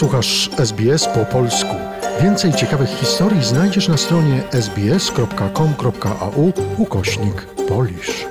Słuchasz SBS po polsku. Więcej ciekawych historii znajdziesz na stronie sbs.com.au ukośnik polisz.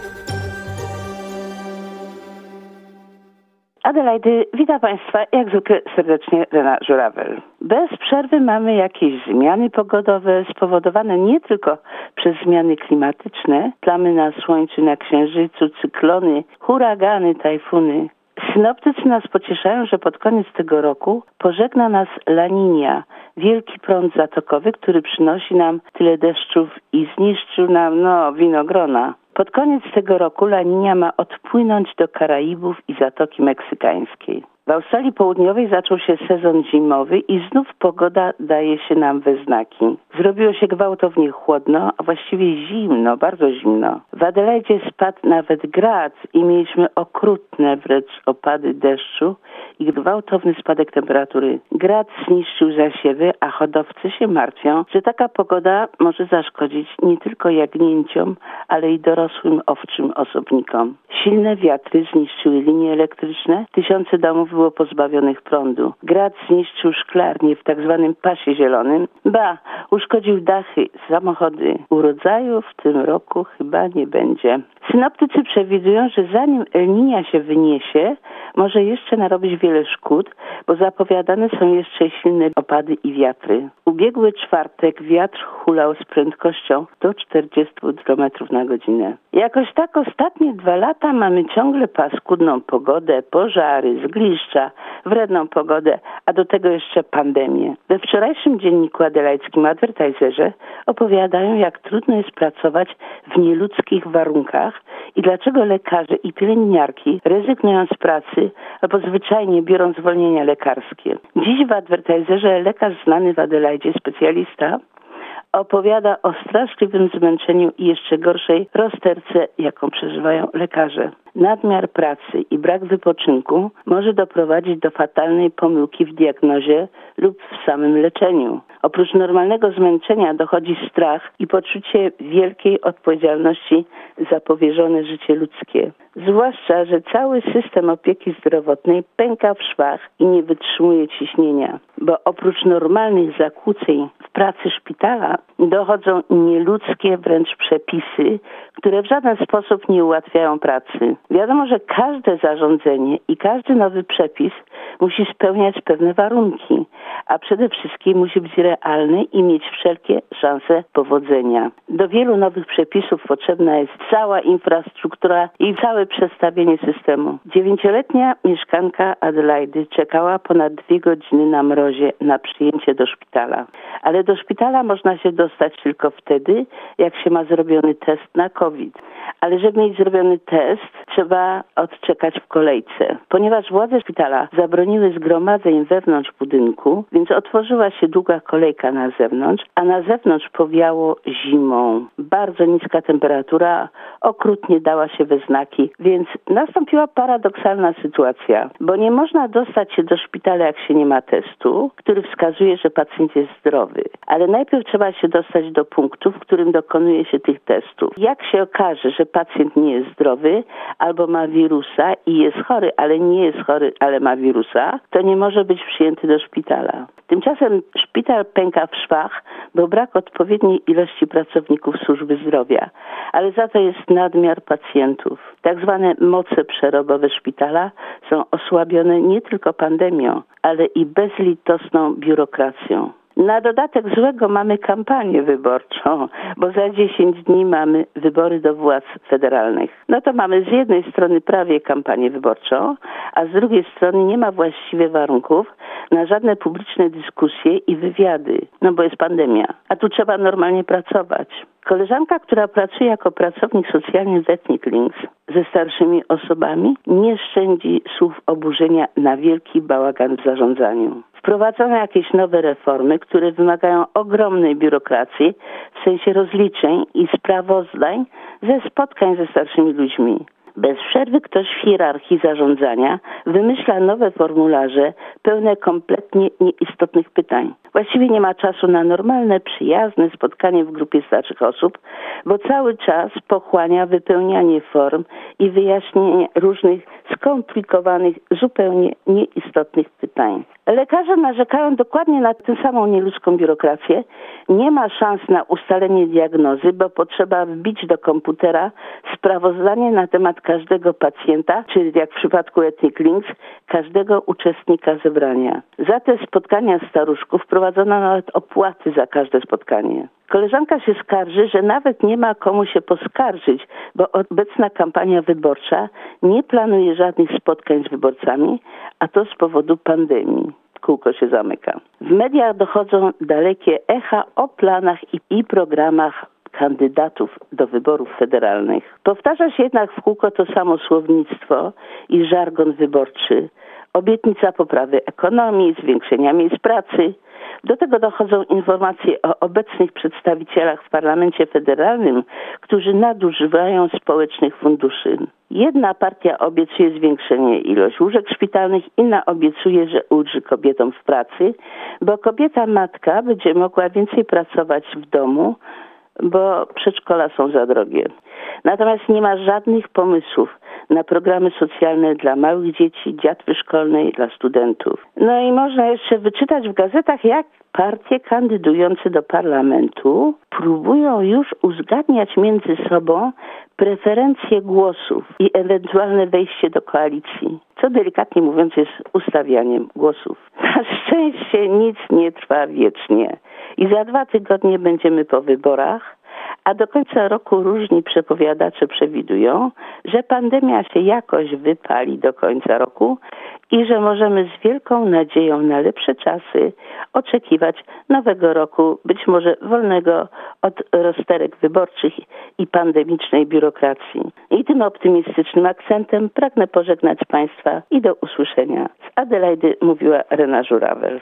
Adelaide, witam Państwa jak zwykle serdecznie Rena Żurawel. Bez przerwy mamy jakieś zmiany pogodowe spowodowane nie tylko przez zmiany klimatyczne, plamy na słońcu, na księżycu, cyklony, huragany, tajfuny. Synoptycy nas pocieszają, że pod koniec tego roku pożegna nas Laninia, wielki prąd zatokowy, który przynosi nam tyle deszczów i zniszczył nam, no, winogrona. Pod koniec tego roku Laninia ma odpłynąć do Karaibów i Zatoki Meksykańskiej. W Australii Południowej zaczął się sezon zimowy i znów pogoda daje się nam we znaki. Zrobiło się gwałtownie chłodno, a właściwie zimno, bardzo zimno. W Adelaide spadł nawet grad i mieliśmy okrutne wręcz opady deszczu i gwałtowny spadek temperatury. Grad zniszczył zasiewy, a hodowcy się martwią, że taka pogoda może zaszkodzić nie tylko jagnięciom, ale i dorosłym owczym osobnikom. Silne wiatry zniszczyły linie elektryczne, tysiące domów było pozbawionych prądu. Grad zniszczył szklarnie w tak zwanym pasie zielonym. Ba, uszkodził dachy, samochody. Urodzaju w tym roku chyba nie będzie. Synoptycy przewidują, że zanim El się wyniesie, może jeszcze narobić wiele szkód, bo zapowiadane są jeszcze silne opady i wiatry. Ubiegły czwartek wiatr hulał z prędkością do 40 km na godzinę. Jakoś tak ostatnie dwa lata mamy ciągle paskudną pogodę, pożary, zgliszcza, wredną pogodę, a do tego jeszcze pandemię. We wczorajszym dzienniku adelajskim Advertiserze opowiadają, jak trudno jest pracować w nieludzkich warunkach i dlaczego lekarze i pielęgniarki rezygnują z pracy albo zwyczajnie biorą zwolnienia lekarskie. Dziś w Advertiserze lekarz znany w Adelaide, specjalista, opowiada o straszliwym zmęczeniu i jeszcze gorszej rozterce, jaką przeżywają lekarze. Nadmiar pracy i brak wypoczynku może doprowadzić do fatalnej pomyłki w diagnozie lub w samym leczeniu. Oprócz normalnego zmęczenia dochodzi strach i poczucie wielkiej odpowiedzialności za powierzone życie ludzkie. Zwłaszcza, że cały system opieki zdrowotnej pęka w szwach i nie wytrzymuje ciśnienia, bo oprócz normalnych zakłóceń w pracy szpitala dochodzą nieludzkie wręcz przepisy, które w żaden sposób nie ułatwiają pracy. Wiadomo, że każde zarządzenie i każdy nowy przepis musi spełniać pewne warunki, a przede wszystkim musi być realny i mieć wszelkie szanse powodzenia. Do wielu nowych przepisów potrzebna jest cała infrastruktura i całe przestawienie systemu. Dziewięcioletnia mieszkanka Adelaide czekała ponad dwie godziny na mrozie na przyjęcie do szpitala. Ale do szpitala można się dostać tylko wtedy, jak się ma zrobiony test na COVID. Ale żeby mieć zrobiony test, trzeba odczekać w kolejce. Ponieważ władze szpitala zabroniły zgromadzeń wewnątrz budynku, więc otworzyła się długa kolejka na zewnątrz, a na zewnątrz powiało zimą. Bardzo niska temperatura okrutnie dała się we znaki, więc nastąpiła paradoksalna sytuacja, bo nie można dostać się do szpitala, jak się nie ma testu, który wskazuje, że pacjent jest zdrowy. Ale najpierw trzeba się dostać do punktu, w którym dokonuje się tych testów. Jak się okaże, że pacjent nie jest zdrowy albo ma wirusa i jest chory, ale nie jest chory, ale ma wirusa, to nie może być przyjęty do Tymczasem szpital pęka w szwach, bo brak odpowiedniej ilości pracowników służby zdrowia, ale za to jest nadmiar pacjentów. Tak zwane moce przerobowe szpitala są osłabione nie tylko pandemią, ale i bezlitosną biurokracją. Na dodatek złego mamy kampanię wyborczą, bo za 10 dni mamy wybory do władz federalnych. No to mamy z jednej strony prawie kampanię wyborczą, a z drugiej strony nie ma właściwie warunków na żadne publiczne dyskusje i wywiady, no bo jest pandemia, a tu trzeba normalnie pracować. Koleżanka, która pracuje jako pracownik socjalny z Ethnic Links ze starszymi osobami, nie szczędzi słów oburzenia na wielki bałagan w zarządzaniu. Wprowadzono jakieś nowe reformy, które wymagają ogromnej biurokracji w sensie rozliczeń i sprawozdań ze spotkań ze starszymi ludźmi. Bez przerwy ktoś w hierarchii zarządzania wymyśla nowe formularze pełne kompletnie nieistotnych pytań. Właściwie nie ma czasu na normalne, przyjazne spotkanie w grupie starszych osób, bo cały czas pochłania wypełnianie form i wyjaśnienie różnych skomplikowanych, zupełnie nieistotnych pytań. Lekarze narzekają dokładnie na tę samą nieludzką biurokrację. Nie ma szans na ustalenie diagnozy, bo potrzeba wbić do komputera sprawozdanie na temat każdego pacjenta, czyli jak w przypadku Ethnic Links, każdego uczestnika zebrania. Za te spotkania staruszków wprowadzono nawet opłaty za każde spotkanie. Koleżanka się skarży, że nawet nie ma komu się poskarżyć, bo obecna kampania wyborcza nie planuje żadnych spotkań z wyborcami, a to z powodu pandemii. Kółko się zamyka. W mediach dochodzą dalekie echa o planach i, i programach kandydatów do wyborów federalnych. Powtarza się jednak w kółko to samo słownictwo i żargon wyborczy. Obietnica poprawy ekonomii, zwiększenia miejsc pracy. Do tego dochodzą informacje o obecnych przedstawicielach w parlamencie federalnym, którzy nadużywają społecznych funduszy. Jedna partia obiecuje zwiększenie ilości łóżek szpitalnych, inna obiecuje, że ulży kobietom w pracy, bo kobieta matka będzie mogła więcej pracować w domu, bo przedszkola są za drogie. Natomiast nie ma żadnych pomysłów na programy socjalne dla małych dzieci, dziatwy szkolnej, dla studentów. No i można jeszcze wyczytać w gazetach, jak partie kandydujące do parlamentu próbują już uzgadniać między sobą preferencje głosów i ewentualne wejście do koalicji, co delikatnie mówiąc jest ustawianiem głosów. Na szczęście nic nie trwa wiecznie i za dwa tygodnie będziemy po wyborach, a do końca roku różni przepowiadacze przewidują, że pandemia się jakoś wypali do końca roku i że możemy z wielką nadzieją na lepsze czasy oczekiwać nowego roku, być może wolnego od rozterek wyborczych i pandemicznej biurokracji. I tym optymistycznym akcentem pragnę pożegnać Państwa i do usłyszenia. Z Adelaidy mówiła Rena Żurawel.